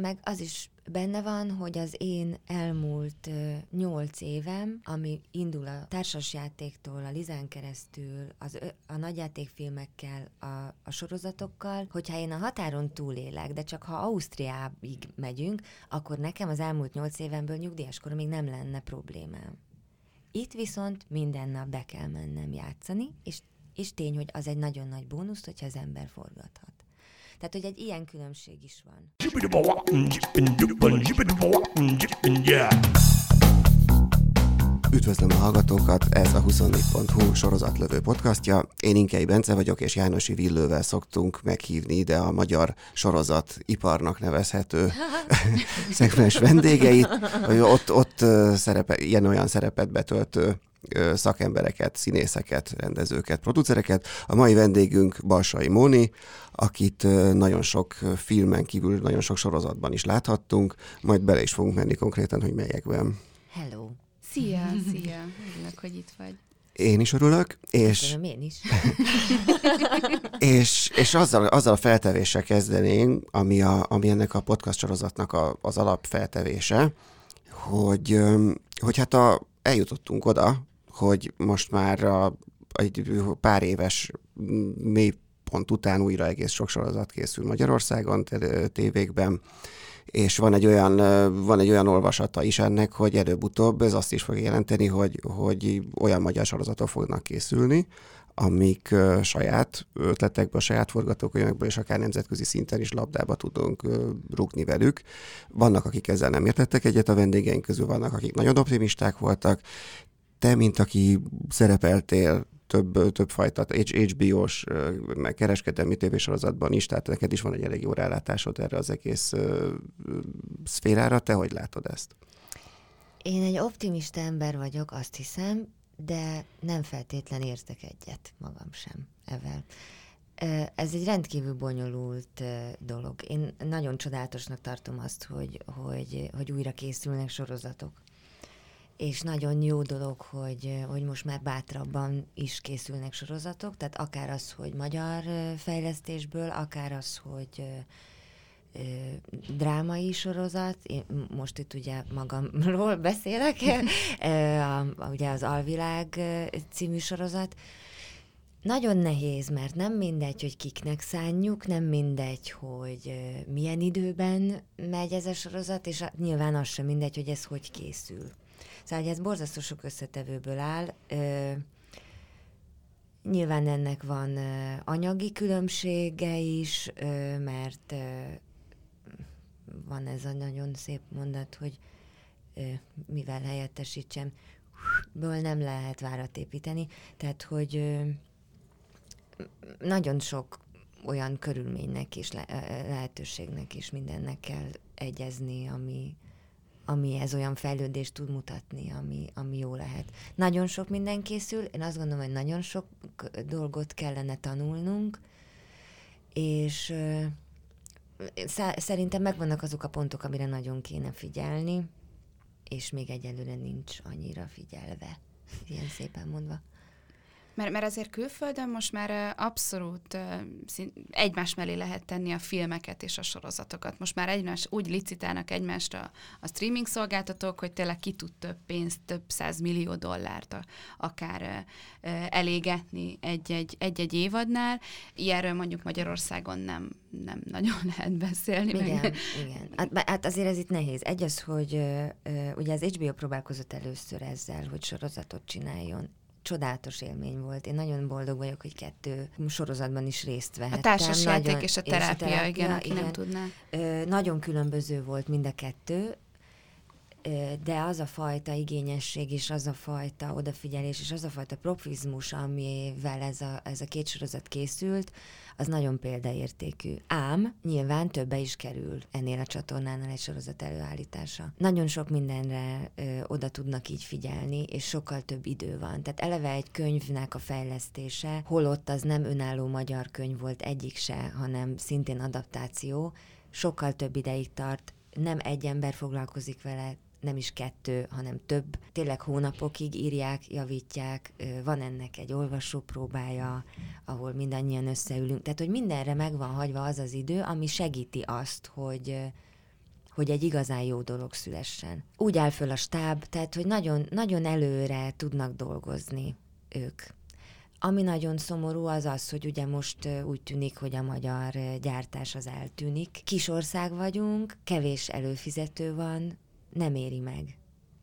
meg az is benne van, hogy az én elmúlt nyolc évem, ami indul a társasjátéktól, a Lizán keresztül, az, a nagyjátékfilmekkel, a, a sorozatokkal, hogyha én a határon túlélek, de csak ha Ausztriáig megyünk, akkor nekem az elmúlt nyolc évemből nyugdíjas koromig nem lenne problémám. Itt viszont minden nap be kell mennem játszani, és, és tény, hogy az egy nagyon nagy bónusz, hogyha az ember forgathat. Tehát, hogy egy ilyen különbség is van. Üdvözlöm a hallgatókat, ez a 24.hu sorozatlövő podcastja. Én Inkei Bence vagyok, és Jánosi Villővel szoktunk meghívni ide a magyar sorozat iparnak nevezhető szegmens vendégeit, hogy ott, ott szerepe, ilyen-olyan szerepet betöltő szakembereket, színészeket, rendezőket, producereket. A mai vendégünk Balsai Móni, akit nagyon sok filmen kívül, nagyon sok sorozatban is láthattunk, majd bele is fogunk menni konkrétan, hogy melyekben. Hello! Szia, szia! Örülök, hogy itt vagy. Én is örülök, és... Köszönöm, én is. és, és azzal, azzal a feltevéssel kezdenénk, ami, a, ami ennek a podcast sorozatnak a, az alapfeltevése, hogy, hogy hát a, eljutottunk oda, hogy most már a, egy pár éves mélypont után újra egész sok sorozat készül Magyarországon, tévékben, és van egy olyan, van egy olyan olvasata is ennek, hogy előbb-utóbb ez azt is fog jelenteni, hogy, hogy olyan magyar sorozatok fognak készülni, amik saját ötletekből, saját forgatókönyvekből, és akár nemzetközi szinten is labdába tudunk rúgni velük. Vannak, akik ezzel nem értettek egyet, a vendégeink közül vannak, akik nagyon optimisták voltak, te, mint aki szerepeltél több, több fajta HBO-s, meg kereskedelmi tévésorozatban is, tehát neked is van egy elég jó rálátásod erre az egész szférára. Te hogy látod ezt? Én egy optimista ember vagyok, azt hiszem, de nem feltétlen értek egyet magam sem ezzel. Ez egy rendkívül bonyolult dolog. Én nagyon csodálatosnak tartom azt, hogy, hogy, hogy újra készülnek sorozatok és nagyon jó dolog, hogy, hogy most már bátrabban is készülnek sorozatok, tehát akár az, hogy magyar fejlesztésből, akár az, hogy drámai sorozat, én most itt ugye magamról beszélek, ugye az Alvilág című sorozat, nagyon nehéz, mert nem mindegy, hogy kiknek szánjuk, nem mindegy, hogy milyen időben megy ez a sorozat, és nyilván az sem mindegy, hogy ez hogy készül. Szóval ez borzasztó sok összetevőből áll. Ö, nyilván ennek van ö, anyagi különbsége is, ö, mert ö, van ez a nagyon szép mondat, hogy ö, mivel helyettesítsem, ből nem lehet várat építeni. Tehát, hogy ö, nagyon sok olyan körülménynek és le, lehetőségnek és mindennek kell egyezni, ami, ami ez olyan fejlődést tud mutatni, ami, ami jó lehet. Nagyon sok minden készül, én azt gondolom, hogy nagyon sok dolgot kellene tanulnunk, és szerintem megvannak azok a pontok, amire nagyon kéne figyelni, és még egyelőre nincs annyira figyelve, ilyen szépen mondva. Mert, mert azért külföldön most már abszolút egymás mellé lehet tenni a filmeket és a sorozatokat. Most már egymás úgy licitálnak egymásra a streaming szolgáltatók, hogy tényleg ki tud több pénzt, több száz millió dollárt a, akár elégetni egy-egy, egy-egy évadnál. Ilyenről mondjuk Magyarországon nem, nem nagyon lehet beszélni. Igen, meg... igen. Hát, hát azért ez itt nehéz. Egy az, hogy ugye az HBO próbálkozott először ezzel, hogy sorozatot csináljon csodálatos élmény volt. Én nagyon boldog vagyok, hogy kettő sorozatban is részt vehettem. A társasjáték nagyon, és a terápia, és a terápia igen, aki igen. nem tudná. Ö, nagyon különböző volt mind a kettő, de az a fajta igényesség és az a fajta odafigyelés és az a fajta profizmus, amivel ez a, ez a két sorozat készült, az nagyon példaértékű. Ám nyilván többe is kerül ennél a csatornánál egy sorozat előállítása. Nagyon sok mindenre ö, oda tudnak így figyelni, és sokkal több idő van. Tehát eleve egy könyvnek a fejlesztése, holott az nem önálló magyar könyv volt egyik se, hanem szintén adaptáció, sokkal több ideig tart, nem egy ember foglalkozik vele, nem is kettő, hanem több. Tényleg hónapokig írják, javítják, van ennek egy olvasó próbája, ahol mindannyian összeülünk. Tehát, hogy mindenre meg van hagyva az az idő, ami segíti azt, hogy, hogy egy igazán jó dolog szülessen. Úgy áll föl a stáb, tehát hogy nagyon, nagyon előre tudnak dolgozni ők. Ami nagyon szomorú az az, hogy ugye most úgy tűnik, hogy a magyar gyártás az eltűnik. Kis ország vagyunk, kevés előfizető van, nem éri meg.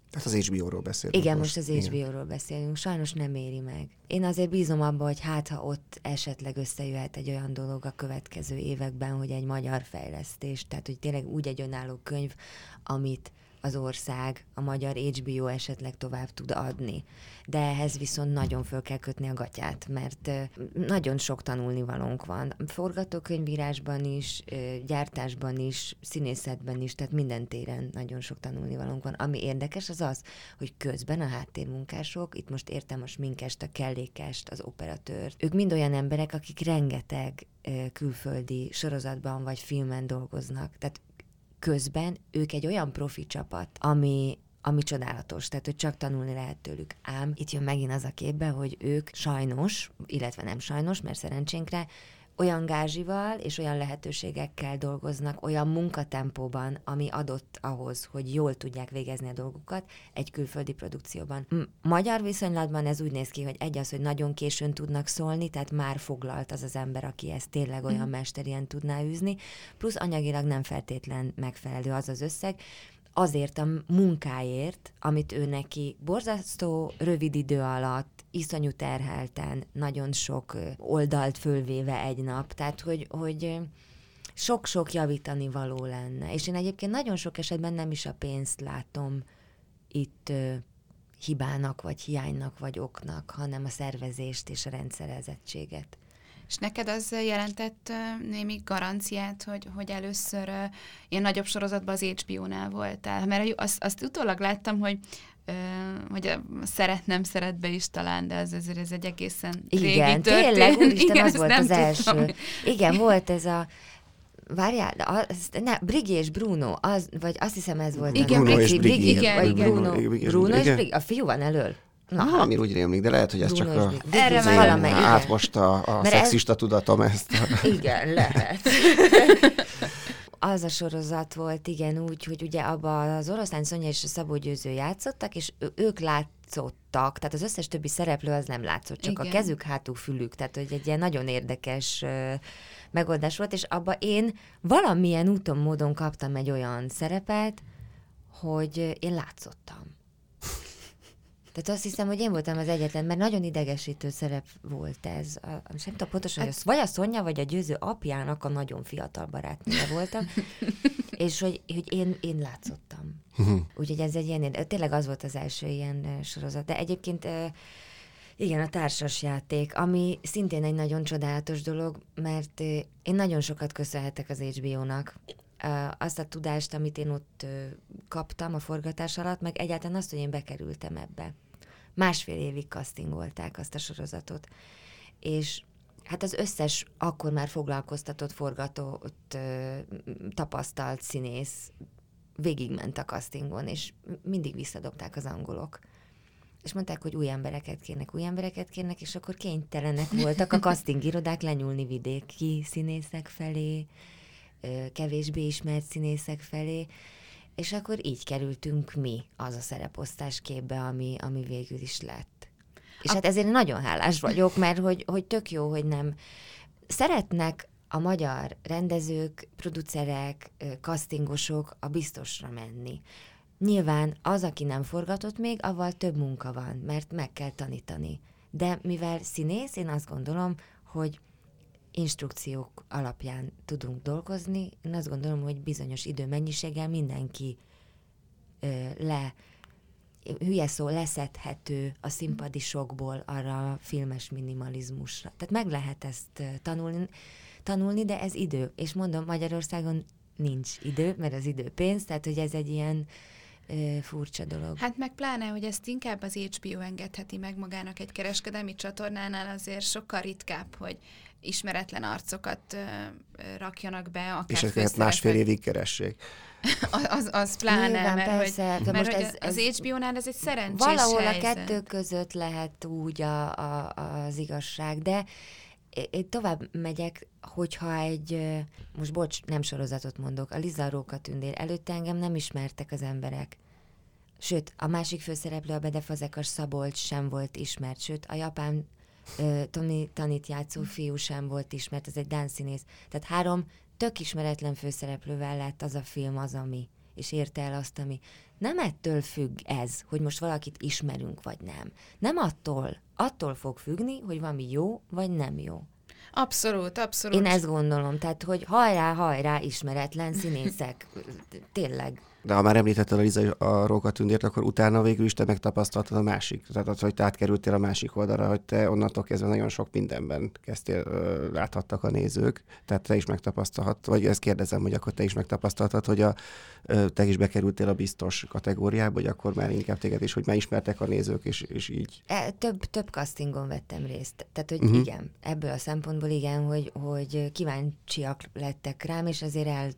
Tehát az HBO-ról beszélünk Igen, most, most az HBO-ról beszélünk. Sajnos nem éri meg. Én azért bízom abba, hogy hát, ha ott esetleg összejöhet egy olyan dolog a következő években, hogy egy magyar fejlesztés, tehát hogy tényleg úgy egy önálló könyv, amit az ország, a magyar HBO esetleg tovább tud adni. De ehhez viszont nagyon föl kell kötni a gatyát, mert nagyon sok tanulnivalónk van. Forgatókönyvírásban is, gyártásban is, színészetben is, tehát minden téren nagyon sok tanulnivalónk van. Ami érdekes az az, hogy közben a háttérmunkások, itt most értem a sminkest, a kellékest, az operatőrt, ők mind olyan emberek, akik rengeteg külföldi sorozatban vagy filmen dolgoznak. Tehát közben ők egy olyan profi csapat, ami, ami csodálatos, tehát hogy csak tanulni lehet tőlük. Ám itt jön megint az a képbe, hogy ők sajnos, illetve nem sajnos, mert szerencsénkre olyan gázsival és olyan lehetőségekkel dolgoznak, olyan munkatempóban, ami adott ahhoz, hogy jól tudják végezni a dolgukat egy külföldi produkcióban. Magyar viszonylatban ez úgy néz ki, hogy egy az, hogy nagyon későn tudnak szólni, tehát már foglalt az az ember, aki ezt tényleg olyan mm. mesterien tudná űzni, plusz anyagilag nem feltétlen megfelelő az az összeg, azért a munkáért, amit ő neki borzasztó rövid idő alatt, iszonyú terhelten, nagyon sok oldalt fölvéve egy nap, tehát hogy, hogy sok-sok javítani való lenne. És én egyébként nagyon sok esetben nem is a pénzt látom itt hibának, vagy hiánynak, vagy oknak, hanem a szervezést és a rendszerezettséget. És neked az jelentett némi garanciát, hogy, hogy először ilyen nagyobb sorozatban az HBO-nál voltál? Mert azt, azt utólag láttam, hogy hogy szeret, nem szeretbe is talán, de az azért ez egy egészen Igen, régi történet. tényleg, úristen, Igen, az volt az tudtam. első. Igen, volt ez a Várjál, az, ne, Brigi és Bruno, az, vagy azt hiszem ez volt. Igen, Bruno és Brigi, igen, vagy Bruno, Bruno és Brigi, a fiú van elől. Na, hát. Valami úgy rémlik, de lehet, hogy ez csak a, Erre valamely, átmosta a, a szexista ez... tudatom ezt. Igen, lehet. az a sorozat volt, igen, úgy, hogy ugye abban az oroszlány Szonya és a Szabó Győző játszottak, és ők látszottak, tehát az összes többi szereplő az nem látszott, csak igen. a kezük, hátul, fülük, tehát hogy egy ilyen nagyon érdekes megoldás volt, és abba én valamilyen úton, módon kaptam egy olyan szerepet, hogy én látszottam. Tehát azt hiszem, hogy én voltam az egyetlen, mert nagyon idegesítő szerep volt ez. A, nem tudom pontosan, hogy az, vagy a Szonya, vagy a győző apjának a nagyon fiatal barátnője voltam, és hogy, hogy én, én látszottam. Mhm. Úgyhogy ez egy ilyen, tényleg az volt az első ilyen sorozat. De egyébként igen, a társas játék, ami szintén egy nagyon csodálatos dolog, mert én nagyon sokat köszönhetek az HBO-nak. Azt a tudást, amit én ott kaptam a forgatás alatt, meg egyáltalán azt, hogy én bekerültem ebbe másfél évig castingolták azt a sorozatot. És hát az összes akkor már foglalkoztatott, forgatott, tapasztalt színész végigment a castingon, és mindig visszadobták az angolok. És mondták, hogy új embereket kérnek, új embereket kérnek, és akkor kénytelenek voltak a casting irodák lenyúlni vidéki színészek felé, kevésbé ismert színészek felé, és akkor így kerültünk mi az a szereposztás képbe, ami, ami végül is lett. És a... hát ezért nagyon hálás vagyok, mert hogy, hogy tök jó, hogy nem szeretnek a magyar rendezők, producerek, castingosok a biztosra menni. Nyilván az, aki nem forgatott még, avval több munka van, mert meg kell tanítani. De mivel színész, én azt gondolom, hogy instrukciók alapján tudunk dolgozni. Én azt gondolom, hogy bizonyos időmennyiséggel mindenki ö, le, hülye szó, leszedhető a színpadi sokból arra a filmes minimalizmusra. Tehát meg lehet ezt tanulni, tanulni, de ez idő. És mondom, Magyarországon nincs idő, mert az idő pénz, tehát hogy ez egy ilyen ö, furcsa dolog. Hát meg pláne, hogy ezt inkább az HBO engedheti meg magának egy kereskedelmi csatornánál azért sokkal ritkább, hogy ismeretlen arcokat ö, rakjanak be. Akár És ezeket másfél évig keressék. az, az pláne, Nyilván, mert, persze, hogy, mert most hogy ez, az HBO-nál ez egy szerencsés Valahol helyzet. a kettő között lehet úgy a, a, az igazság, de én tovább megyek, hogyha egy, most bocs, nem sorozatot mondok, a Liza Róka tündér előtte engem nem ismertek az emberek. Sőt, a másik főszereplő, a Bedefazekas Szabolcs sem volt ismert, sőt, a japán uh, Tomi tanít játszó fiú sem volt ismert, ez egy dánszínész. Tehát három tök ismeretlen főszereplővel lett az a film az, ami, és érte el azt, ami. Nem ettől függ ez, hogy most valakit ismerünk, vagy nem. Nem attól. Attól fog függni, hogy valami jó, vagy nem jó. Abszolút, abszolút. Én ezt gondolom, tehát, hogy hajrá, hajrá, ismeretlen színészek. Tényleg. De ha már említetted a Liza a Róka tündért, akkor utána végül is te megtapasztaltad a másik. Tehát az, hogy te átkerültél a másik oldalra, hogy te onnantól kezdve nagyon sok mindenben kezdtél, láthattak a nézők. Tehát te is megtapasztalhat, vagy ezt kérdezem, hogy akkor te is megtapasztaltad, hogy a, te is bekerültél a biztos kategóriába, vagy akkor már inkább téged is, hogy már ismertek a nézők, és, és így. E, több, több castingon vettem részt. Tehát, hogy uh-huh. igen, ebből a szempontból igen, hogy, hogy kíváncsiak lettek rám, és azért el,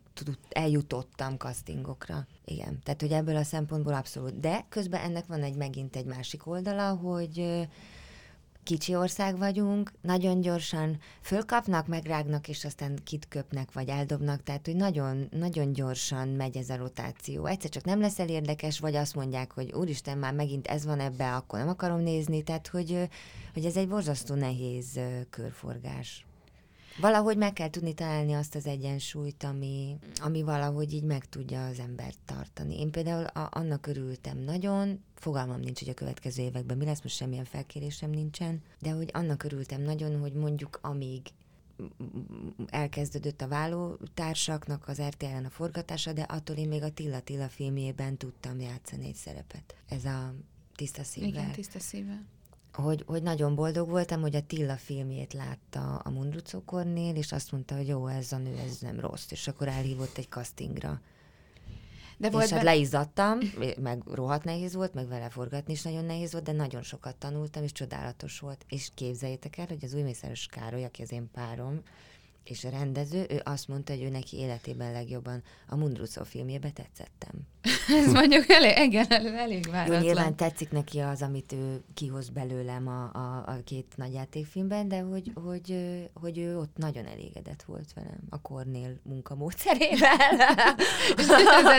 eljutottam castingokra. Igen, tehát hogy ebből a szempontból abszolút. De közben ennek van egy megint egy másik oldala, hogy kicsi ország vagyunk, nagyon gyorsan fölkapnak, megrágnak, és aztán kit köpnek, vagy eldobnak, tehát hogy nagyon, nagyon gyorsan megy ez a rotáció. Egyszer csak nem leszel érdekes, vagy azt mondják, hogy úristen, már megint ez van ebbe, akkor nem akarom nézni, tehát hogy, hogy ez egy borzasztó nehéz körforgás. Valahogy meg kell tudni találni azt az egyensúlyt, ami, ami valahogy így meg tudja az embert tartani. Én például a, annak örültem nagyon, fogalmam nincs, hogy a következő években mi lesz, most semmilyen felkérésem nincsen, de hogy annak örültem nagyon, hogy mondjuk amíg elkezdődött a vállótársaknak az RTL-en a forgatása, de attól én még a Tilla Tilla filmjében tudtam játszani egy szerepet. Ez a tiszta szívvel. Igen, tiszta szívvel hogy, hogy nagyon boldog voltam, hogy a Tilla filmjét látta a Mundrucó Kornél, és azt mondta, hogy jó, ez a nő, ez nem rossz, és akkor elhívott egy castingra. De volt és hát be... leizzadtam, meg rohadt nehéz volt, meg vele forgatni is nagyon nehéz volt, de nagyon sokat tanultam, és csodálatos volt. És képzeljétek el, hogy az új Mészáros Károly, aki az én párom, és a rendező, ő azt mondta, hogy ő neki életében legjobban a Mundrucó filmjébe tetszettem. Ez mondjuk elég, igen, elég váratlan. Jó, nyilván tetszik neki az, amit ő kihoz belőlem a, a, a két nagy játékfilmben, de hogy, hogy, hogy ő ott nagyon elégedett volt velem a Kornél munkamódszerével. és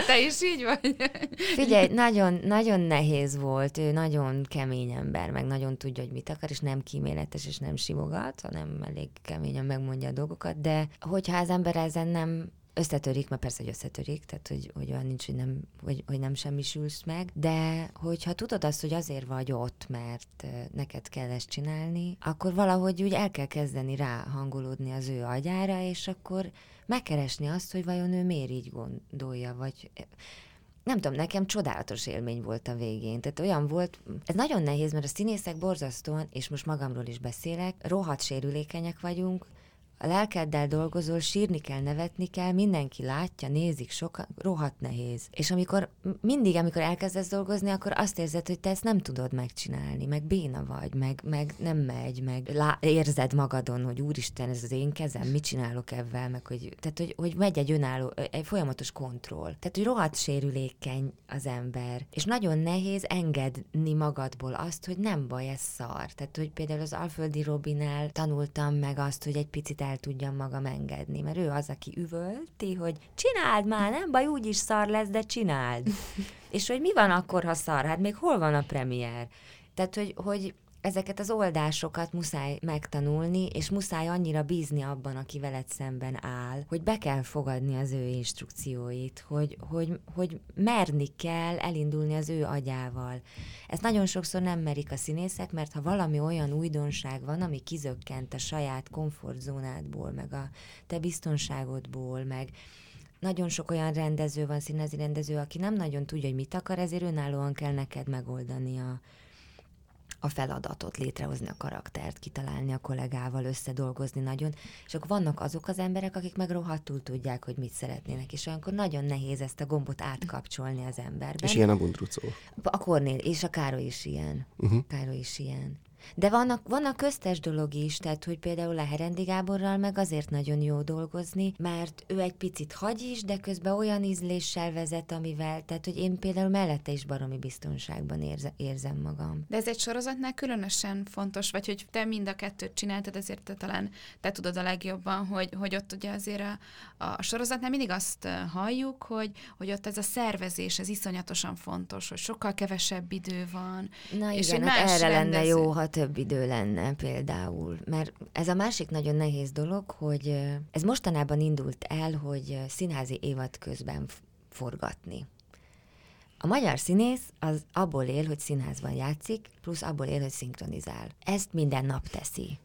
te is így vagy? Figyelj, nagyon, nagyon nehéz volt, ő nagyon kemény ember, meg nagyon tudja, hogy mit akar, és nem kíméletes, és nem simogat, hanem elég keményen megmondja a dolgokat, de hogyha az ember ezen nem összetörik, mert persze, hogy összetörik, tehát hogy, hogy olyan nincs, hogy nem, hogy, hogy nem semmisülsz meg, de hogyha tudod azt, hogy azért vagy ott, mert neked kell ezt csinálni, akkor valahogy úgy el kell kezdeni rá hangolódni az ő agyára, és akkor megkeresni azt, hogy vajon ő miért így gondolja, vagy nem tudom, nekem csodálatos élmény volt a végén. Tehát olyan volt, ez nagyon nehéz, mert a színészek borzasztóan, és most magamról is beszélek, rohadt sérülékenyek vagyunk, a lelkeddel dolgozol, sírni kell, nevetni kell, mindenki látja, nézik, sokan, rohadt nehéz. És amikor mindig, amikor elkezdesz dolgozni, akkor azt érzed, hogy te ezt nem tudod megcsinálni, meg béna vagy, meg, meg nem megy, meg lá, érzed magadon, hogy úristen, ez az én kezem, mit csinálok ebben, meg hogy, tehát, hogy, hogy megy egy önálló, egy folyamatos kontroll. Tehát, hogy rohadt sérülékeny az ember, és nagyon nehéz engedni magadból azt, hogy nem baj, ez szar. Tehát, hogy például az Alföldi Robinál tanultam meg azt, hogy egy picit el tudjam magam engedni, mert ő az, aki üvölti, hogy csináld már, nem baj, úgyis szar lesz, de csináld. és hogy mi van akkor, ha szar? Hát még hol van a premier? Tehát, hogy, hogy ezeket az oldásokat muszáj megtanulni, és muszáj annyira bízni abban, aki veled szemben áll, hogy be kell fogadni az ő instrukcióit, hogy, hogy, hogy merni kell elindulni az ő agyával. Ezt nagyon sokszor nem merik a színészek, mert ha valami olyan újdonság van, ami kizökkent a saját komfortzónádból, meg a te biztonságodból, meg nagyon sok olyan rendező van, színezi rendező, aki nem nagyon tudja, hogy mit akar, ezért önállóan kell neked megoldani a, a feladatot, létrehozni a karaktert, kitalálni a kollégával, összedolgozni nagyon, és akkor vannak azok az emberek, akik meg rohadtul tudják, hogy mit szeretnének, és olyankor nagyon nehéz ezt a gombot átkapcsolni az emberben. És ilyen a Bundrucó. A Kornél, és a Károly is ilyen. Uh-huh. Károly is ilyen. De vannak, vannak köztes dolog is, tehát hogy például a Herendi Gáborral meg azért nagyon jó dolgozni, mert ő egy picit hagy is, de közben olyan ízléssel vezet, amivel, tehát hogy én például mellette is baromi biztonságban érze, érzem magam. De ez egy sorozatnál különösen fontos, vagy hogy te mind a kettőt csináltad, ezért te talán te tudod a legjobban, hogy, hogy ott ugye azért a, a sorozatnál mindig azt halljuk, hogy, hogy ott ez a szervezés, ez iszonyatosan fontos, hogy sokkal kevesebb idő van. Na és igen, hát erre rendező. lenne jó, ha több idő lenne például. Mert ez a másik nagyon nehéz dolog, hogy ez mostanában indult el, hogy színházi évad közben forgatni. A magyar színész az abból él, hogy színházban játszik, plusz abból él, hogy szinkronizál. Ezt minden nap teszi.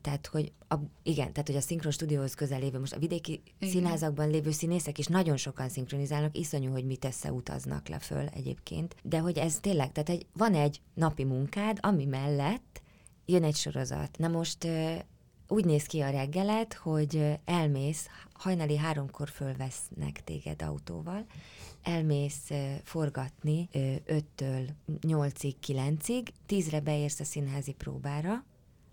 Tehát, hogy a, igen, tehát, hogy a szinkron stúdióhoz közel lévő, most a vidéki igen. színházakban lévő színészek is nagyon sokan szinkronizálnak, iszonyú, hogy mit utaznak le föl egyébként, de hogy ez tényleg, tehát egy, van egy napi munkád, ami mellett jön egy sorozat. Na most úgy néz ki a reggelet, hogy elmész, hajnali háromkor fölvesznek téged autóval, elmész forgatni 5-től 8-ig, 9-ig, 10-re beérsz a színházi próbára,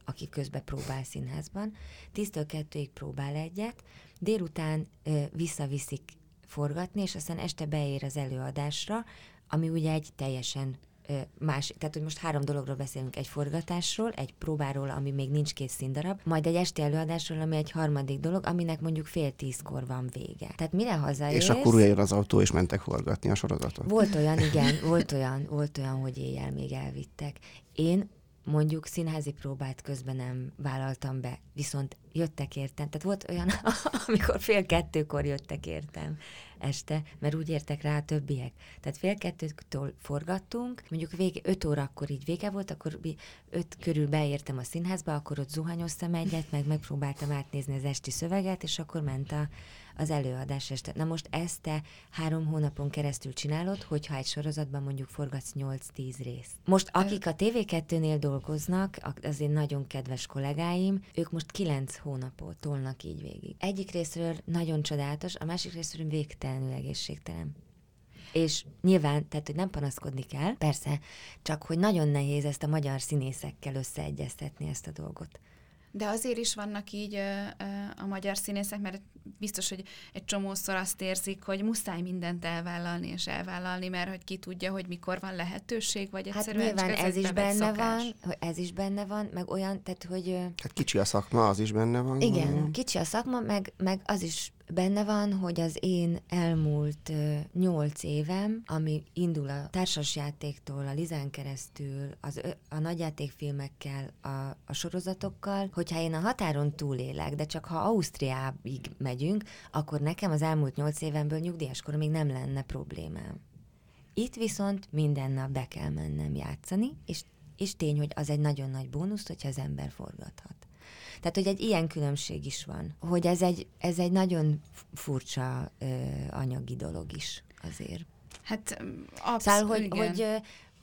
aki közben próbál színházban, 10-től 2-ig próbál egyet, délután visszaviszik forgatni, és aztán este beér az előadásra, ami ugye egy teljesen más, tehát hogy most három dologról beszélünk, egy forgatásról, egy próbáról, ami még nincs kész színdarab, majd egy esti előadásról, ami egy harmadik dolog, aminek mondjuk fél tízkor van vége. Tehát mire hazaérsz... És akkor jön az autó, és mentek forgatni a sorozatot. Volt olyan, igen, volt olyan, volt olyan, hogy éjjel még elvittek. Én mondjuk színházi próbát közben nem vállaltam be, viszont jöttek értem. Tehát volt olyan, amikor fél kettőkor jöttek értem este, mert úgy értek rá a többiek. Tehát fél kettőtől forgattunk, mondjuk vége, öt órakor így vége volt, akkor öt körül beértem a színházba, akkor ott zuhanyoztam egyet, meg megpróbáltam átnézni az esti szöveget, és akkor ment a, az előadás este. Na most ezt te három hónapon keresztül csinálod, hogyha egy sorozatban mondjuk forgatsz 8-10 részt. Most akik a TV2-nél dolgoznak, az én nagyon kedves kollégáim, ők most 9 hónapot tolnak így végig. Egyik részről nagyon csodálatos, a másik részről végtelenül egészségtelen. És nyilván, tehát, hogy nem panaszkodni kell, persze, csak hogy nagyon nehéz ezt a magyar színészekkel összeegyeztetni ezt a dolgot. De azért is vannak így a magyar színészek, mert biztos, hogy egy csomószor azt érzik, hogy muszáj mindent elvállalni és elvállalni, mert hogy ki tudja, hogy mikor van lehetőség, vagy hát egyszerűen hát nyilván ez is benne szokás. van, hogy ez is benne van, meg olyan, tehát hogy... Hát kicsi a szakma, az is benne van. Igen, van. kicsi a szakma, meg, meg az is benne van, hogy az én elmúlt nyolc évem, ami indul a társasjátéktól, a Lizán keresztül, az, a nagyjátékfilmekkel, a, a sorozatokkal, hogyha én a határon túlélek, de csak ha Ausztriáig megyünk, akkor nekem az elmúlt nyolc évemből nyugdíjas még nem lenne problémám. Itt viszont minden nap be kell mennem játszani, és, és tény, hogy az egy nagyon nagy bónusz, hogyha az ember forgathat. Tehát, hogy egy ilyen különbség is van, hogy ez egy, ez egy nagyon furcsa ö, anyagi dolog is azért. Hát abszolút, szóval, hogy, hogy,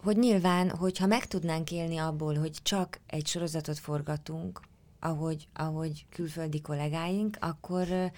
hogy nyilván, hogyha meg tudnánk élni abból, hogy csak egy sorozatot forgatunk, ahogy, ahogy külföldi kollégáink, akkor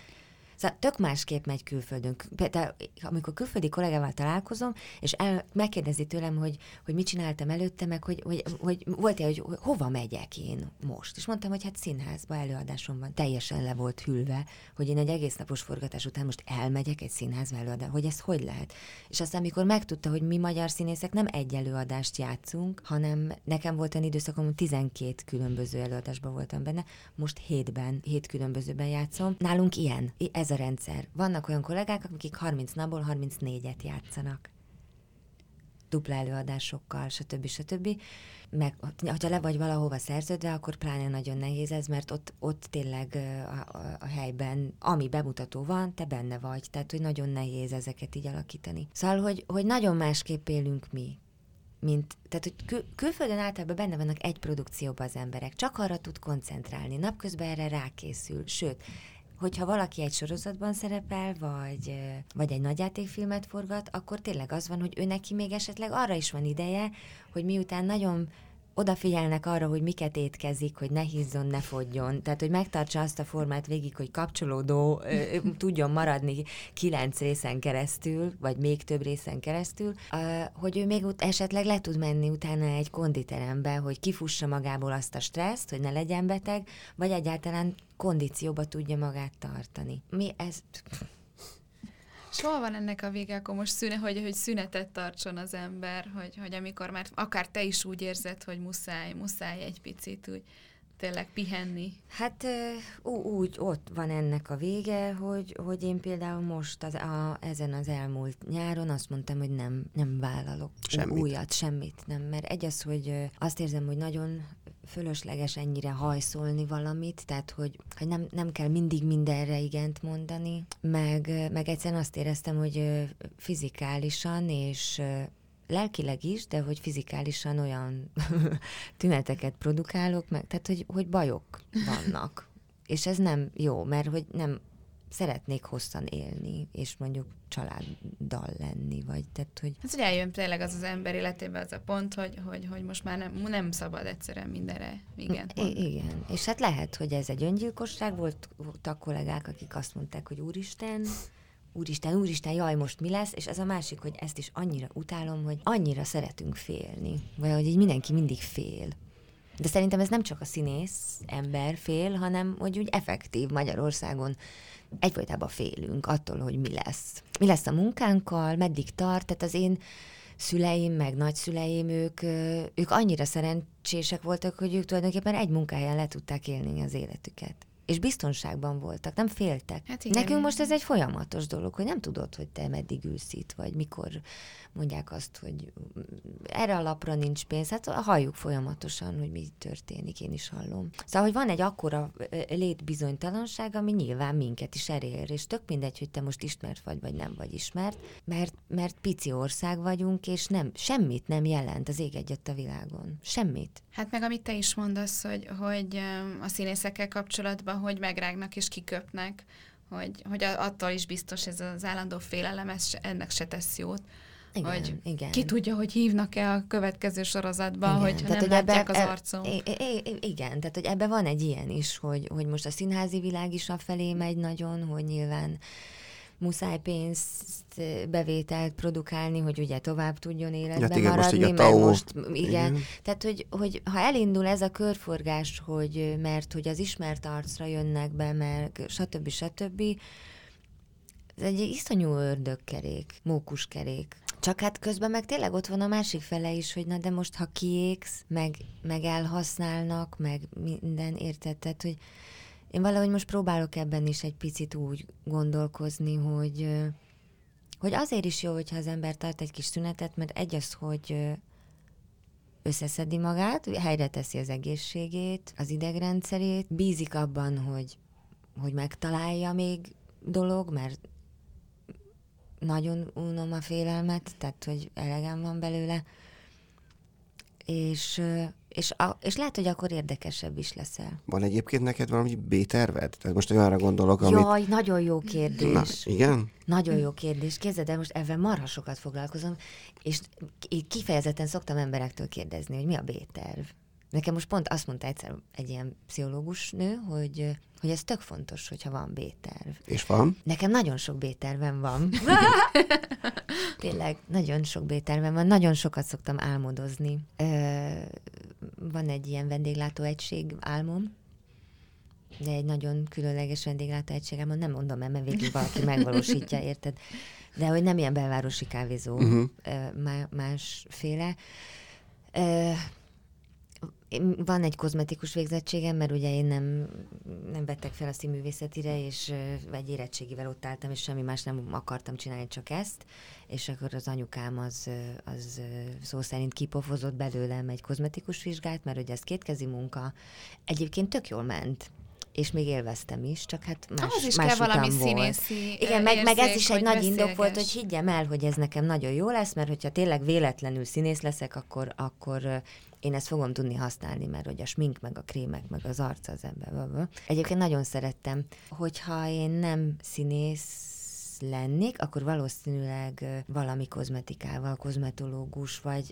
Szóval tök másképp megy külföldön. Például, amikor külföldi kollégával találkozom, és el, megkérdezi tőlem, hogy, hogy mit csináltam előtte, meg hogy, hogy, hogy volt-e, hogy hova megyek én most. És mondtam, hogy hát színházba előadásom van. Teljesen le volt hűlve, hogy én egy egész napos forgatás után most elmegyek egy színházba előadásra, hogy ez hogy lehet. És aztán, amikor megtudta, hogy mi magyar színészek nem egy előadást játszunk, hanem nekem volt egy időszakom, 12 különböző előadásban voltam benne, most hétben, hét különbözőben játszom. Nálunk ilyen. Ez a rendszer. Vannak olyan kollégák, akik 30 napból 34-et játszanak dupla előadásokkal, stb. stb. Meg, ha le vagy valahova szerződve, akkor pláne nagyon nehéz ez, mert ott, ott tényleg a, a, a helyben, ami bemutató van, te benne vagy. Tehát, hogy nagyon nehéz ezeket így alakítani. Szóval, hogy, hogy nagyon másképp élünk mi mint, tehát hogy kül- külföldön általában benne vannak egy produkcióban az emberek, csak arra tud koncentrálni, napközben erre rákészül, sőt, hogyha valaki egy sorozatban szerepel, vagy, vagy egy nagyjátékfilmet forgat, akkor tényleg az van, hogy ő neki még esetleg arra is van ideje, hogy miután nagyon odafigyelnek arra, hogy miket étkezik, hogy ne hízzon, ne fogjon. Tehát, hogy megtartsa azt a formát végig, hogy kapcsolódó ö, tudjon maradni kilenc részen keresztül, vagy még több részen keresztül, ö, hogy ő még ut- esetleg le tud menni utána egy konditerembe, hogy kifussa magából azt a stresszt, hogy ne legyen beteg, vagy egyáltalán kondícióba tudja magát tartani. Mi ez... És hol van ennek a vége, akkor most szüne, hogy, hogy szünetet tartson az ember, hogy, hogy amikor már akár te is úgy érzed, hogy muszáj, muszáj egy picit úgy tényleg pihenni. Hát ú, úgy ott van ennek a vége, hogy, hogy én például most az, a, ezen az elmúlt nyáron azt mondtam, hogy nem, nem vállalok Semmit. újat, semmit nem, mert egy az, hogy azt érzem, hogy nagyon fölösleges ennyire hajszolni valamit, tehát hogy, hogy nem, nem kell mindig mindenre igent mondani, meg, meg egyszerűen azt éreztem, hogy fizikálisan és lelkileg is, de hogy fizikálisan olyan tüneteket produkálok, meg, tehát hogy, hogy bajok vannak. És ez nem jó, mert hogy nem szeretnék hosszan élni, és mondjuk családdal lenni, vagy tehát, hogy Hát, hogy eljön tényleg az az ember életében az a pont, hogy, hogy, hogy most már nem, nem szabad egyszerűen mindenre igen I- igen. És hát lehet, hogy ez egy öngyilkosság volt, voltak kollégák, akik azt mondták, hogy úristen, úristen, úristen, jaj, most mi lesz, és ez a másik, hogy ezt is annyira utálom, hogy annyira szeretünk félni, vagy hogy így mindenki mindig fél. De szerintem ez nem csak a színész ember fél, hanem hogy úgy effektív Magyarországon egyfolytában félünk attól, hogy mi lesz. Mi lesz a munkánkkal, meddig tart, tehát az én szüleim, meg nagyszüleim, ők, ők annyira szerencsések voltak, hogy ők tulajdonképpen egy munkáján le tudták élni az életüket. És biztonságban voltak, nem féltek. Hát igen. Nekünk most ez egy folyamatos dolog, hogy nem tudod, hogy te meddig ülsz itt, vagy mikor mondják azt, hogy erre a lapra nincs pénz. Hát halljuk folyamatosan, hogy mi történik, én is hallom. Szóval, hogy van egy akkora létbizonytalanság, ami nyilván minket is erér, és tök mindegy, hogy te most ismert vagy, vagy nem vagy ismert, mert, mert pici ország vagyunk, és nem, semmit nem jelent az ég egyet a világon. Semmit. Hát meg amit te is mondasz, hogy, hogy a színészekkel kapcsolatban, hogy megrágnak és kiköpnek, hogy, hogy attól is biztos ez az állandó félelem, ez se, ennek se tesz jót. Igen, hogy igen. Ki tudja, hogy hívnak-e a következő sorozatban, Igen, hogy nem hogy látják ebbe- az e- arcom. I- I- I- igen, tehát hogy ebben van egy ilyen is, hogy, hogy most a színházi világ is afelé megy nagyon, hogy nyilván muszáj pénzt, bevételt produkálni, hogy ugye tovább tudjon életben Hát igen, most maradni, így a TAO, most, igen, igen. tehát hogy, hogy ha elindul ez a körforgás, hogy mert hogy az ismert arcra jönnek be, meg stb. stb., ez egy iszonyú ördögkerék, mókuskerék. Csak hát közben meg tényleg ott van a másik fele is, hogy na de most ha kiégsz, meg, meg elhasználnak, meg minden, érted? Tehát, hogy én valahogy most próbálok ebben is egy picit úgy gondolkozni, hogy, hogy azért is jó, hogyha az ember tart egy kis szünetet, mert egy az, hogy összeszedi magát, helyre teszi az egészségét, az idegrendszerét, bízik abban, hogy, hogy megtalálja még dolog, mert nagyon unom a félelmet, tehát hogy elegem van belőle, és, és, a, és lehet, hogy akkor érdekesebb is leszel. Van egyébként neked valami B-terved? Tehát most olyanra gondolok, amit... Jaj, nagyon jó Na, kérdés. igen? Nagyon jó kérdés. Képzeld el, most ebben marha sokat foglalkozom, és kifejezetten szoktam emberektől kérdezni, hogy mi a B-terv. Nekem most pont azt mondta egyszer egy ilyen pszichológus nő, hogy, hogy ez tök fontos, hogyha van B-terv. És van? Nekem nagyon sok B-tervem van. Tényleg, nagyon sok B-tervem van, nagyon sokat szoktam álmodozni. Ö, van egy ilyen vendéglátóegység álmom, de egy nagyon különleges vendéglátóegység álmom, nem mondom el, mert végig valaki megvalósítja, érted? De hogy nem ilyen belvárosi kávézó, Uh-huh. ö, má- másféle. Ö, van egy kozmetikus végzettségem, mert ugye én nem, nem vettek fel a színművészetire, és egy érettségivel ott álltam, és semmi más nem akartam csinálni, csak ezt. És akkor az anyukám az, az szó szerint kipofozott belőlem egy kozmetikus vizsgát, mert ugye ez kétkezi munka. Egyébként tök jól ment és még élveztem is, csak hát más, Ahhoz is más kell valami volt. színészi Igen, meg, meg ez érzék, is egy nagy indok volt, hogy higgyem el, hogy ez nekem nagyon jó lesz, mert hogyha tényleg véletlenül színész leszek, akkor, akkor én ezt fogom tudni használni, mert hogy a smink, meg a krémek, meg az arca az ember. Egyébként nagyon szerettem, hogyha én nem színész lennék, akkor valószínűleg valami kozmetikával, kozmetológus, vagy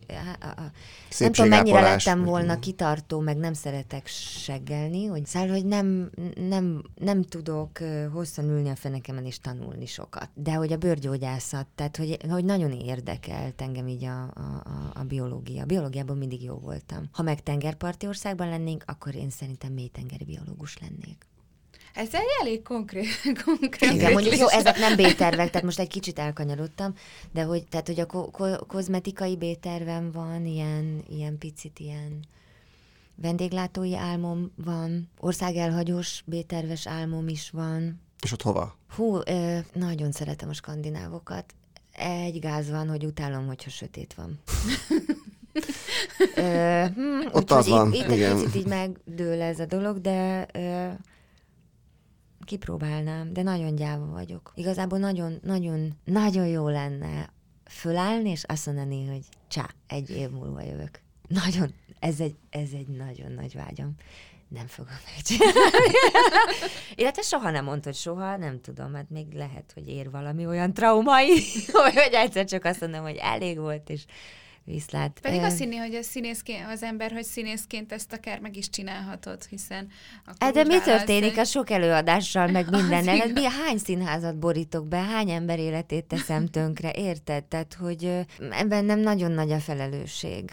nem tudom, mennyire lettem volna kitartó, meg nem szeretek seggelni, hogy száll, hogy nem, nem, nem tudok hosszan ülni a fenekemen és tanulni sokat. De hogy a bőrgyógyászat, tehát hogy, hogy nagyon érdekelt engem így a, a, a biológia. A biológiában mindig jó voltam. Ha meg tengerparti országban lennénk, akkor én szerintem mélytengeri biológus lennék. Ez egy elég konkrét, konkrét Igen, mondjuk jó, ezek nem B-tervek, tehát most egy kicsit elkanyarodtam, de hogy, tehát, hogy a ko- ko- kozmetikai B-tervem van, ilyen, ilyen picit ilyen vendéglátói álmom van, országelhagyós B-terves álmom is van. És ott hova? Hú, ö, nagyon szeretem a skandinávokat. Egy gáz van, hogy utálom, hogyha sötét van. ö, hm, Ott az van, itt, itt igen. egy picit így megdől ez a dolog, de ö, kipróbálnám, de nagyon gyáva vagyok. Igazából nagyon, nagyon, nagyon jó lenne fölállni, és azt mondani, hogy csá, egy év múlva jövök. Nagyon, ez egy, ez egy nagyon nagy vágyam. Nem fogom megcsinálni. Illetve soha nem mondtad, soha, nem tudom, hát még lehet, hogy ér valami olyan traumai, hogy egyszer csak azt mondom, hogy elég volt, és viszlát. Pedig azt hinni, hogy a színészként, az ember, hogy színészként ezt akár meg is csinálhatod, hiszen... Hát de mi történik a sok előadással, meg mindennel? Hát mi, hány színházat borítok be, hány ember életét teszem tönkre, érted? Tehát, hogy bennem nagyon nagy a felelősség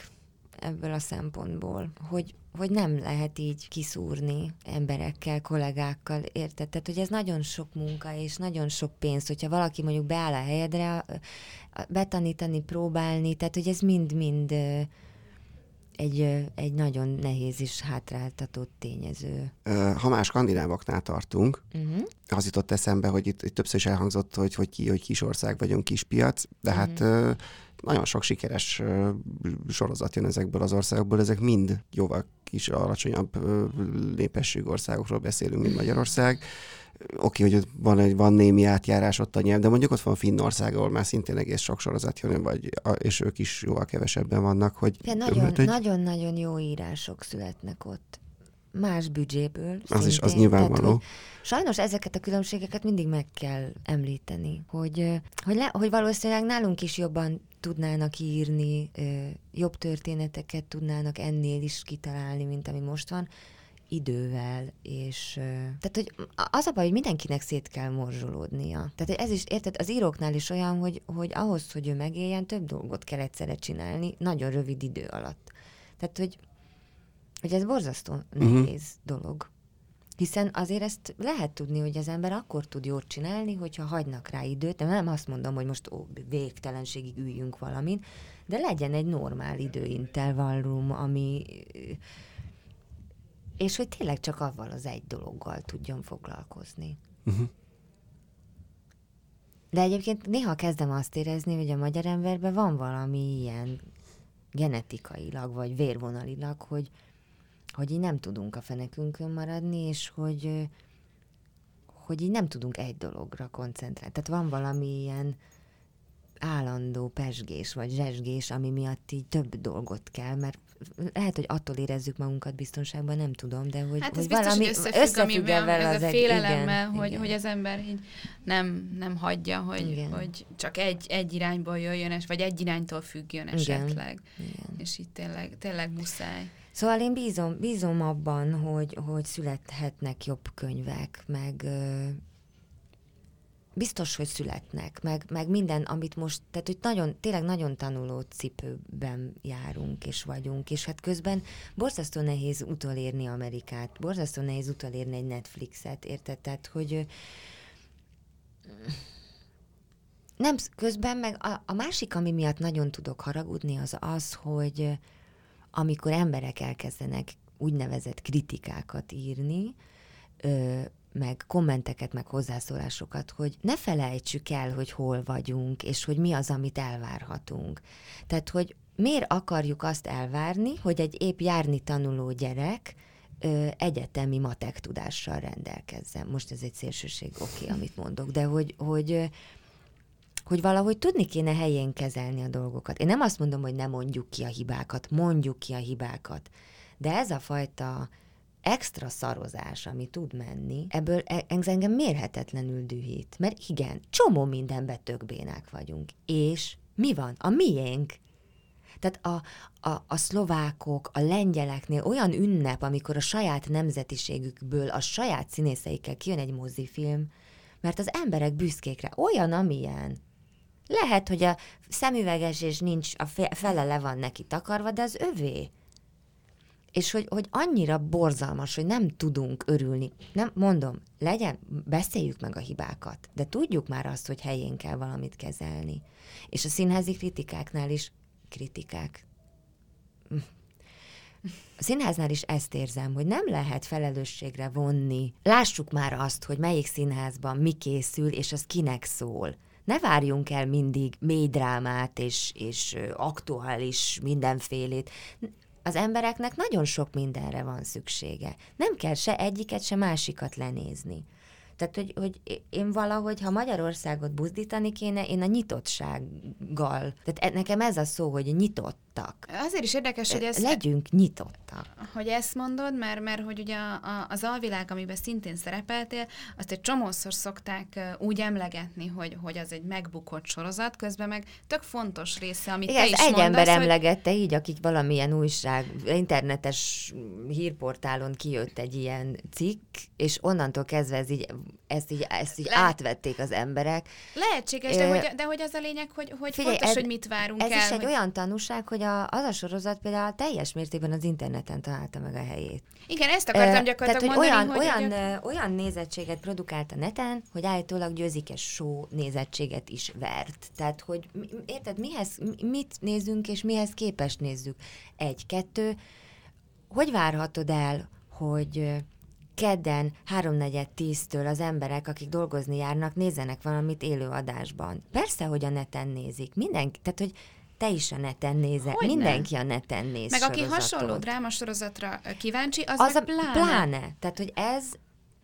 ebből a szempontból, hogy, hogy nem lehet így kiszúrni emberekkel, kollégákkal, érted? Tehát, hogy ez nagyon sok munka és nagyon sok pénz, hogyha valaki mondjuk beáll a helyedre, betanítani, próbálni, tehát, hogy ez mind-mind egy, egy nagyon nehéz és hátráltatott tényező. Ha más skandinávoknál tartunk, uh-huh. az jutott eszembe, hogy itt, itt többször is elhangzott, hogy, hogy, ki, hogy kis ország vagyunk, kis piac, de uh-huh. hát nagyon sok sikeres sorozat jön ezekből az országokból, ezek mind jóval kis alacsonyabb népességű országokról beszélünk, mint Magyarország. Oké, hogy van, egy, van némi átjárás ott a nyelv, de mondjuk ott van Finnország, ahol már szintén egész sok sorozat jön, vagy, és ők is jóval kevesebben vannak. Hogy, nagyon, hogy... nagyon-nagyon jó írások születnek ott más büdzséből. Az szintén. is, az nyilvánvaló. Tehát, sajnos ezeket a különbségeket mindig meg kell említeni, hogy, hogy, le, hogy valószínűleg nálunk is jobban tudnának írni, jobb történeteket tudnának ennél is kitalálni, mint ami most van, idővel, és tehát, hogy az a baj, hogy mindenkinek szét kell morzsolódnia. Tehát, ez is, érted, az íróknál is olyan, hogy, hogy ahhoz, hogy ő megéljen, több dolgot kell egyszerre csinálni, nagyon rövid idő alatt. Tehát, hogy, hogy ez borzasztó uh-huh. nehéz dolog. Hiszen azért ezt lehet tudni, hogy az ember akkor tud jót csinálni, hogyha hagynak rá időt. De nem azt mondom, hogy most ó, végtelenségig üljünk valamin, de legyen egy normál időintervallum, ami... És hogy tényleg csak avval az egy dologgal tudjon foglalkozni. Uh-huh. De egyébként néha kezdem azt érezni, hogy a magyar emberben van valami ilyen genetikailag, vagy vérvonalilag, hogy, hogy így nem tudunk a fenekünkön maradni, és hogy, hogy így nem tudunk egy dologra koncentrálni. Tehát van valami ilyen állandó pesgés vagy zsesgés, ami miatt így több dolgot kell, mert lehet, hogy attól érezzük magunkat biztonságban, nem tudom, de hogy, hát hogy biztos, valami hogy összefügg, összefügg ami, az a félelemmel, igen, hogy, igen. hogy az ember így nem, nem hagyja, hogy, igen. hogy csak egy, egy irányból jöjjön, vagy egy iránytól függjön esetleg. Igen. Igen. És itt tényleg, tényleg muszáj. Szóval én bízom, bízom abban, hogy, hogy születhetnek jobb könyvek, meg biztos, hogy születnek, meg, meg minden, amit most, tehát hogy nagyon, tényleg nagyon tanuló cipőben járunk és vagyunk, és hát közben borzasztó nehéz utolérni Amerikát, borzasztó nehéz utolérni egy Netflixet, érted? Tehát, hogy nem, közben meg a, a másik, ami miatt nagyon tudok haragudni, az az, hogy amikor emberek elkezdenek úgynevezett kritikákat írni, meg kommenteket, meg hozzászólásokat, hogy ne felejtsük el, hogy hol vagyunk, és hogy mi az, amit elvárhatunk. Tehát, hogy miért akarjuk azt elvárni, hogy egy épp járni tanuló gyerek ö, egyetemi matek tudással rendelkezzen. Most ez egy szélsőség, oké, okay, amit mondok, de hogy, hogy hogy valahogy tudni kéne helyén kezelni a dolgokat. Én nem azt mondom, hogy ne mondjuk ki a hibákat, mondjuk ki a hibákat, de ez a fajta extra szarozás, ami tud menni, ebből e- ez engem mérhetetlenül dühít. Mert igen, csomó mindenbe tök bénák vagyunk. És mi van? A miénk. Tehát a, a, a szlovákok, a lengyeleknél olyan ünnep, amikor a saját nemzetiségükből, a saját színészeikkel kijön egy mozifilm, mert az emberek büszkékre olyan, amilyen. Lehet, hogy a szemüveges és nincs, a fele le van neki takarva, de az övé. És hogy, hogy annyira borzalmas, hogy nem tudunk örülni. Nem, mondom, legyen, beszéljük meg a hibákat, de tudjuk már azt, hogy helyén kell valamit kezelni. És a színházi kritikáknál is kritikák. A színháznál is ezt érzem, hogy nem lehet felelősségre vonni. Lássuk már azt, hogy melyik színházban mi készül, és az kinek szól. Ne várjunk el mindig mély drámát és, és aktuális mindenfélét. Az embereknek nagyon sok mindenre van szüksége. Nem kell se egyiket, se másikat lenézni. Tehát, hogy, hogy én valahogy, ha Magyarországot buzdítani kéne, én a nyitottsággal. Tehát e, nekem ez a szó, hogy nyitottak. Azért is érdekes, hogy ez... Legyünk nyitottak. Hogy ezt mondod, mert, mert hogy ugye a, az alvilág, amiben szintén szerepeltél, azt egy csomószor szokták úgy emlegetni, hogy, hogy az egy megbukott sorozat, közben meg tök fontos része, amit Igen, te is egy mondasz, ember hogy... emlegette így, akik valamilyen újság, internetes hírportálon kijött egy ilyen cikk, és onnantól kezdve ez így ezt így, ezt így Le... átvették az emberek. Lehetséges, de, hogy, de hogy az a lényeg, hogy, hogy Figyelj, fontos, ez, hogy mit várunk ez el. Ez is hogy... egy olyan tanúság, hogy a, az a sorozat például teljes mértékben az interneten találta meg a helyét. Igen, ezt akartam gyakorlatilag Tehát, hogy mondani, olyan, hogy olyan, gyak... olyan nézettséget produkált a neten, hogy állítólag győzikes show nézettséget is vert. Tehát, hogy érted, mihez, mit nézünk és mihez képest nézzük. Egy, kettő, hogy várhatod el, hogy kedden háromnegyed tíztől az emberek, akik dolgozni járnak, nézzenek valamit élő adásban. Persze, hogy a neten nézik. Mindenki, tehát, hogy te is a neten nézel, hogy mindenki ne? a neten néz Meg sorozatot. aki hasonló drámasorozatra kíváncsi, az, az a pláne. pláne. Tehát, hogy ez,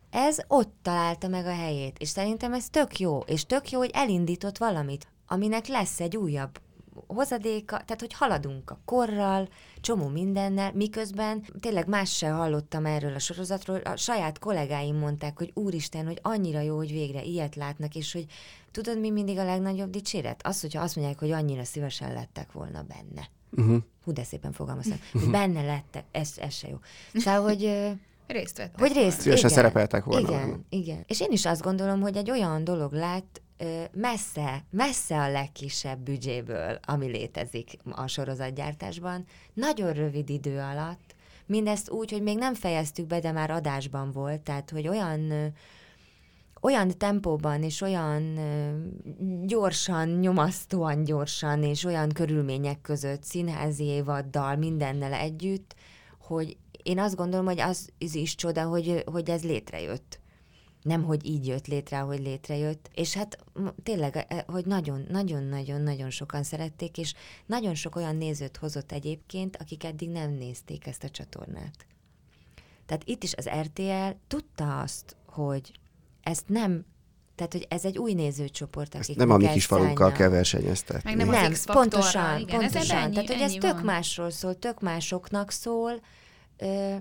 ez ott találta meg a helyét, és szerintem ez tök jó, és tök jó, hogy elindított valamit, aminek lesz egy újabb hozadéka, tehát hogy haladunk a korral, csomó mindennel, miközben tényleg más se hallottam erről a sorozatról, a saját kollégáim mondták, hogy úristen, hogy annyira jó, hogy végre ilyet látnak, és hogy tudod, mi mindig a legnagyobb dicséret? Az, hogyha azt mondják, hogy annyira szívesen lettek volna benne. Uh-huh. Hú, de szépen fogalmaztam, hogy benne lettek, ez, ez se jó. Szóval, hogy Részt vettek. Hogy részt, Szívesen igen, szerepeltek volna. Igen, igen. És én is azt gondolom, hogy egy olyan dolog lett, messze, messze a legkisebb büdzséből, ami létezik a sorozatgyártásban, nagyon rövid idő alatt, mindezt úgy, hogy még nem fejeztük be, de már adásban volt, tehát hogy olyan olyan tempóban és olyan gyorsan, nyomasztóan gyorsan és olyan körülmények között, színházi évaddal, mindennel együtt, hogy én azt gondolom, hogy az, is csoda, hogy, hogy ez létrejött nem, hogy így jött létre, hogy létrejött, és hát tényleg, e, hogy nagyon-nagyon-nagyon-nagyon sokan szerették, és nagyon sok olyan nézőt hozott egyébként, akik eddig nem nézték ezt a csatornát. Tehát itt is az RTL tudta azt, hogy ezt nem tehát, hogy ez egy új nézőcsoport, akik nem a mi kis falunkkal kell versenyeztetni. Meg nem, nem az pontosan, igen, pontosan. Ez ennyi, Tehát, hogy ez tök van. másról szól, tök másoknak szól, ö,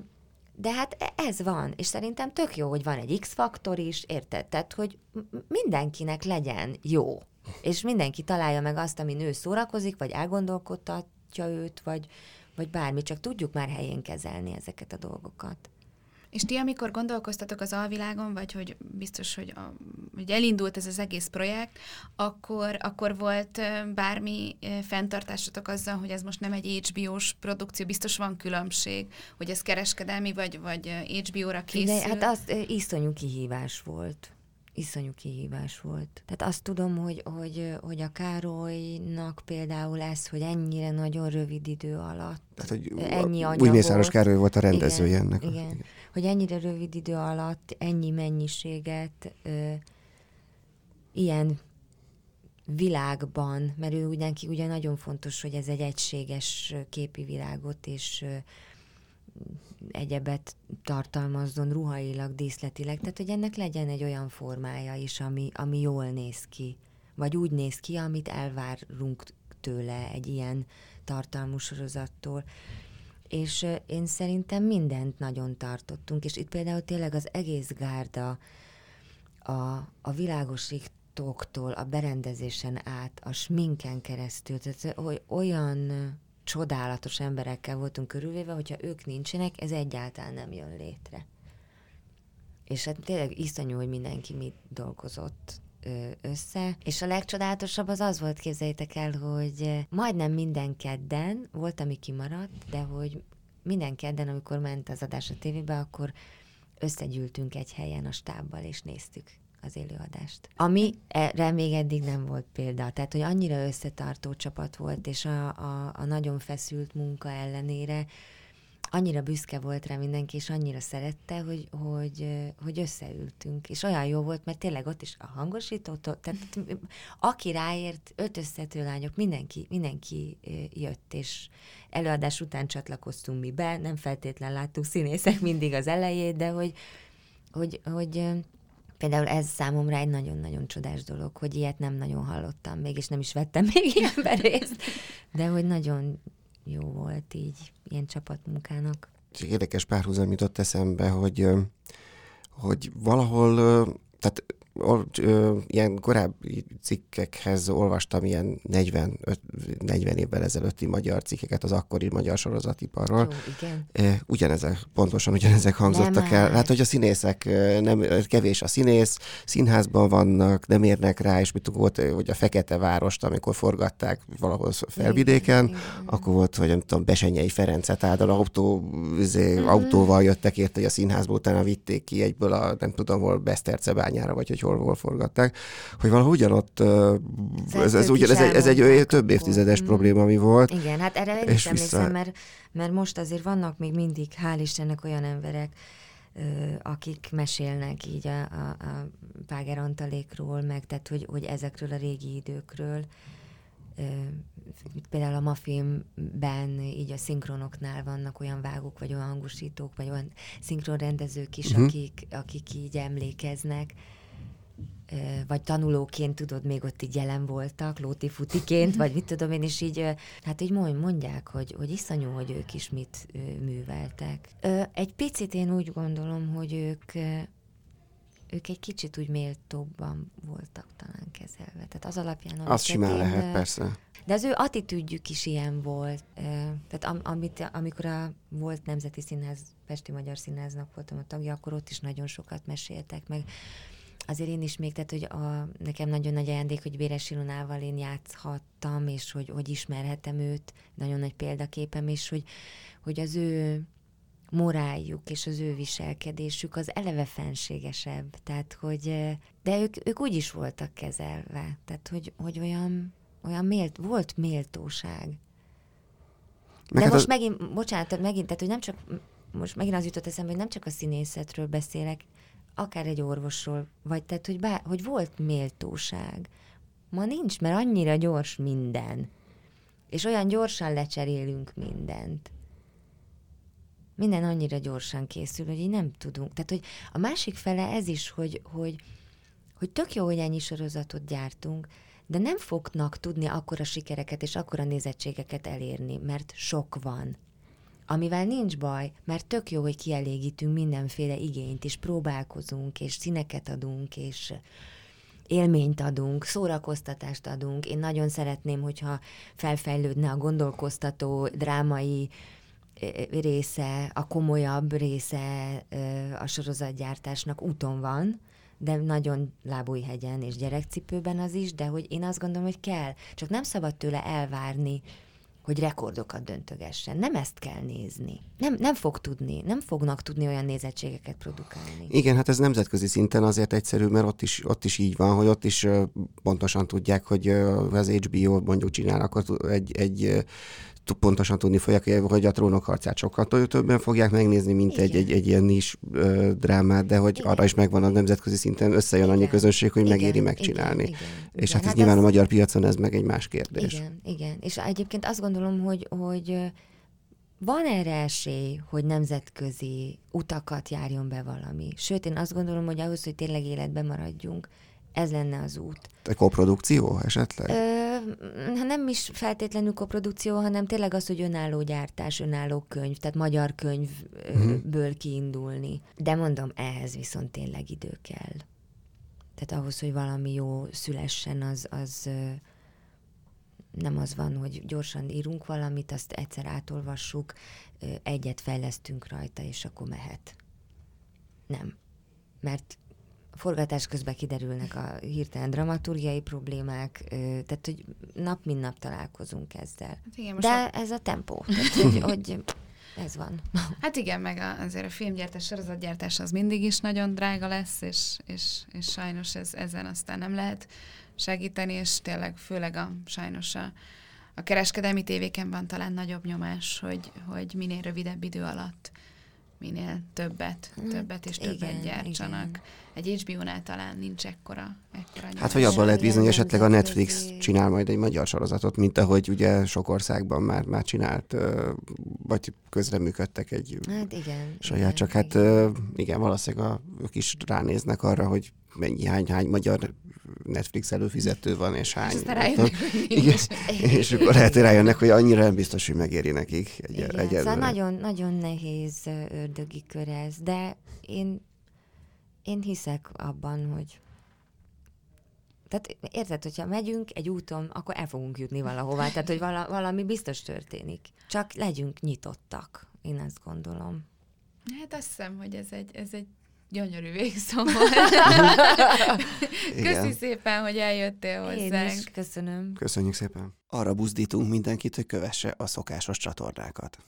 de hát e- ez van, és szerintem tök jó, hogy van egy X-faktor is, érted? Tehát, hogy mindenkinek legyen jó, és mindenki találja meg azt, amin ő szórakozik, vagy elgondolkodtatja őt, vagy, vagy bármi, csak tudjuk már helyén kezelni ezeket a dolgokat. És ti, amikor gondolkoztatok az alvilágon, vagy hogy biztos, hogy, a, hogy elindult ez az egész projekt, akkor, akkor volt bármi fenntartásotok azzal, hogy ez most nem egy HBO-s produkció, biztos van különbség, hogy ez kereskedelmi, vagy, vagy HBO-ra készül? De hát az iszonyú kihívás volt iszonyú kihívás volt. Tehát azt tudom, hogy, hogy, hogy a Károlynak például ez, hogy ennyire nagyon rövid idő alatt Tehát, hogy ennyi anyagot. Új Mészáros Károly volt a rendezője igen, ennek. Igen, igen, hogy ennyire rövid idő alatt ennyi mennyiséget ö, ilyen világban, mert ő ugyanki ugye nagyon fontos, hogy ez egy egységes képi világot és egyebet tartalmazzon ruhailag, díszletileg, tehát hogy ennek legyen egy olyan formája is, ami, ami jól néz ki, vagy úgy néz ki, amit elvárunk tőle egy ilyen tartalmú sorozattól. és én szerintem mindent nagyon tartottunk, és itt például tényleg az egész gárda a, a világosítóktól, a berendezésen át, a sminken keresztül, tehát hogy olyan csodálatos emberekkel voltunk körülvéve, hogyha ők nincsenek, ez egyáltalán nem jön létre. És hát tényleg iszonyú, hogy mindenki mit dolgozott össze. És a legcsodálatosabb az az volt, képzeljétek el, hogy majdnem minden kedden, volt, ami kimaradt, de hogy minden kedden, amikor ment az adás a tévébe, akkor összegyűltünk egy helyen a stábbal, és néztük az élőadást. Ami erre még eddig nem volt példa. Tehát, hogy annyira összetartó csapat volt, és a, a, a nagyon feszült munka ellenére annyira büszke volt rá mindenki, és annyira szerette, hogy, hogy, hogy összeültünk. És olyan jó volt, mert tényleg ott is a hangosító, tehát aki ráért, öt lányok, mindenki, mindenki jött, és előadás után csatlakoztunk mi be, nem feltétlen láttuk színészek mindig az elejét, de hogy, hogy, hogy Például ez számomra egy nagyon-nagyon csodás dolog, hogy ilyet nem nagyon hallottam még, és nem is vettem még ilyen részt, de hogy nagyon jó volt így ilyen csapatmunkának. Érdekes párhuzam jutott eszembe, hogy, hogy valahol, tehát ilyen korábbi cikkekhez olvastam ilyen 40, 40 évvel ezelőtti magyar cikkeket az akkori magyar sorozatiparról. Jó, igen. Ugyanezek, pontosan ugyanezek hangzottak nem el. Hát, hogy a színészek, nem, kevés a színész, színházban vannak, nem érnek rá, és mit volt, hogy a Fekete Várost, amikor forgatták valahol felvidéken, igen, igen. akkor volt, hogy nem tudom, Besenyei Ferencet áldal autó, izé, mm-hmm. autóval jöttek érte, hogy a színházból utána vitték ki egyből a, nem tudom, hol Besztercebányára, vagy hogy hol, hol forgatták, hogy valahogy ugyanott, ez, ez, ugyan, ez, egy, ez egy több évtizedes mm. probléma, ami volt. Igen, hát erre én is emlékszem, mert, mert most azért vannak még mindig, hál' Istennek olyan emberek, akik mesélnek így a, a, a Páger Antalékról, meg tehát, hogy, hogy ezekről a régi időkről, például a mafilmben így a szinkronoknál vannak olyan vágók, vagy olyan hangosítók, vagy olyan szinkronrendezők is, uh-huh. akik, akik így emlékeznek, vagy tanulóként, tudod, még ott így jelen voltak, lóti futiként, vagy mit tudom én, és így, hát így mondják, hogy, hogy iszonyú, hogy ők is mit műveltek. Egy picit én úgy gondolom, hogy ők ők egy kicsit úgy méltóbban voltak talán kezelve. Tehát az alapján, amit Az simán én, lehet, persze. De az ő attitűdjük is ilyen volt. Tehát am, amit, amikor a volt Nemzeti Színház, Pesti Magyar Színháznak voltam a tagja, akkor ott is nagyon sokat meséltek, meg azért én is még, tehát hogy a, nekem nagyon nagy ajándék, hogy Béres Ilonával én játszhattam, és hogy, hogy ismerhetem őt, nagyon nagy példaképem, és hogy, hogy az ő moráljuk és az ő viselkedésük az eleve fenségesebb, tehát hogy, de ők, ők úgy is voltak kezelve, tehát hogy, hogy olyan, olyan mélt, volt méltóság. Meg de most az... megint, bocsánat, megint, tehát hogy nem csak, most megint az jutott eszembe, hogy nem csak a színészetről beszélek, akár egy orvosról, vagy tehát, hogy, bár, hogy volt méltóság. Ma nincs, mert annyira gyors minden. És olyan gyorsan lecserélünk mindent. Minden annyira gyorsan készül, hogy így nem tudunk. Tehát, hogy a másik fele ez is, hogy, hogy, hogy tök jó, hogy ennyi sorozatot gyártunk, de nem fognak tudni akkora sikereket és akkora nézettségeket elérni, mert sok van amivel nincs baj, mert tök jó, hogy kielégítünk mindenféle igényt, és próbálkozunk, és színeket adunk, és élményt adunk, szórakoztatást adunk. Én nagyon szeretném, hogyha felfejlődne a gondolkoztató, drámai része, a komolyabb része a sorozatgyártásnak úton van, de nagyon lábújhegyen és gyerekcipőben az is, de hogy én azt gondolom, hogy kell. Csak nem szabad tőle elvárni, hogy rekordokat döntögessen. Nem ezt kell nézni. Nem, nem fog tudni, nem fognak tudni olyan nézettségeket produkálni. Igen, hát ez nemzetközi szinten azért egyszerű, mert ott is, ott is így van, hogy ott is pontosan tudják, hogy az HBO mondjuk csinál akkor egy, egy pontosan tudni fogják, hogy a trónok harcát sokkal többen fogják megnézni, mint Igen. egy, egy, egy ilyen nis ö, drámát, de hogy Igen. arra is megvan a nemzetközi szinten, összejön Igen. annyi közönség, hogy Igen. megéri megcsinálni. Igen. Igen. És hát, hát ez nyilván ez... a magyar piacon ez meg egy más kérdés. Igen, Igen. És egyébként azt gondolom, hogy, hogy van erre esély, hogy nemzetközi utakat járjon be valami. Sőt, én azt gondolom, hogy ahhoz, hogy tényleg életben maradjunk, Ez lenne az út. Egy koprodukció esetleg? Ö, nem is feltétlenül koprodukció, hanem tényleg az, hogy önálló gyártás, önálló könyv, tehát magyar könyvből uh-huh. kiindulni. De mondom, ehhez viszont tényleg idő kell. Tehát ahhoz, hogy valami jó szülessen, az, az nem az van, hogy gyorsan írunk valamit, azt egyszer átolvassuk, egyet fejlesztünk rajta, és akkor mehet. Nem. Mert forgatás közben kiderülnek a hirtelen dramaturgiai problémák, tehát hogy nap mint nap találkozunk ezzel. Hát igen, De a... ez a tempó, tehát hogy, hogy ez van. Hát igen, meg a, azért a filmgyártás, sorozatgyártás az mindig is nagyon drága lesz, és, és, és sajnos ez, ezen aztán nem lehet segíteni, és tényleg főleg a sajnos a, a kereskedelmi tévéken van talán nagyobb nyomás, hogy, hogy minél rövidebb idő alatt minél többet, hát, többet és többet igen, gyártsanak. Igen. Egy HBO-nál talán nincs ekkora, ekkora Hát, hogy abban lehet bízni, hogy esetleg a Netflix csinál majd egy magyar sorozatot, mint ahogy ugye sok országban már, már csinált, vagy közreműködtek egy hát igen, saját, igen, csak hát igen, igen valószínűleg a, ők is ránéznek arra, hogy mennyi, hány, hány magyar Netflix előfizető van, és hány. És, és akkor lehet, hogy rájönnek, hogy annyira nem biztos, hogy megéri nekik egy, Igen, egyelőre. Szóval nagyon, nagyon nehéz ördögi kör ez, de én, én hiszek abban, hogy tehát érted, hogyha megyünk egy úton, akkor el fogunk jutni valahová, tehát hogy vala, valami biztos történik. Csak legyünk nyitottak, én ezt gondolom. Hát azt hiszem, hogy ez egy, ez egy gyönyörű végszó Köszi szépen, hogy eljöttél hozzánk. Én is köszönöm. Köszönjük szépen. Arra buzdítunk mindenkit, hogy kövesse a szokásos csatornákat.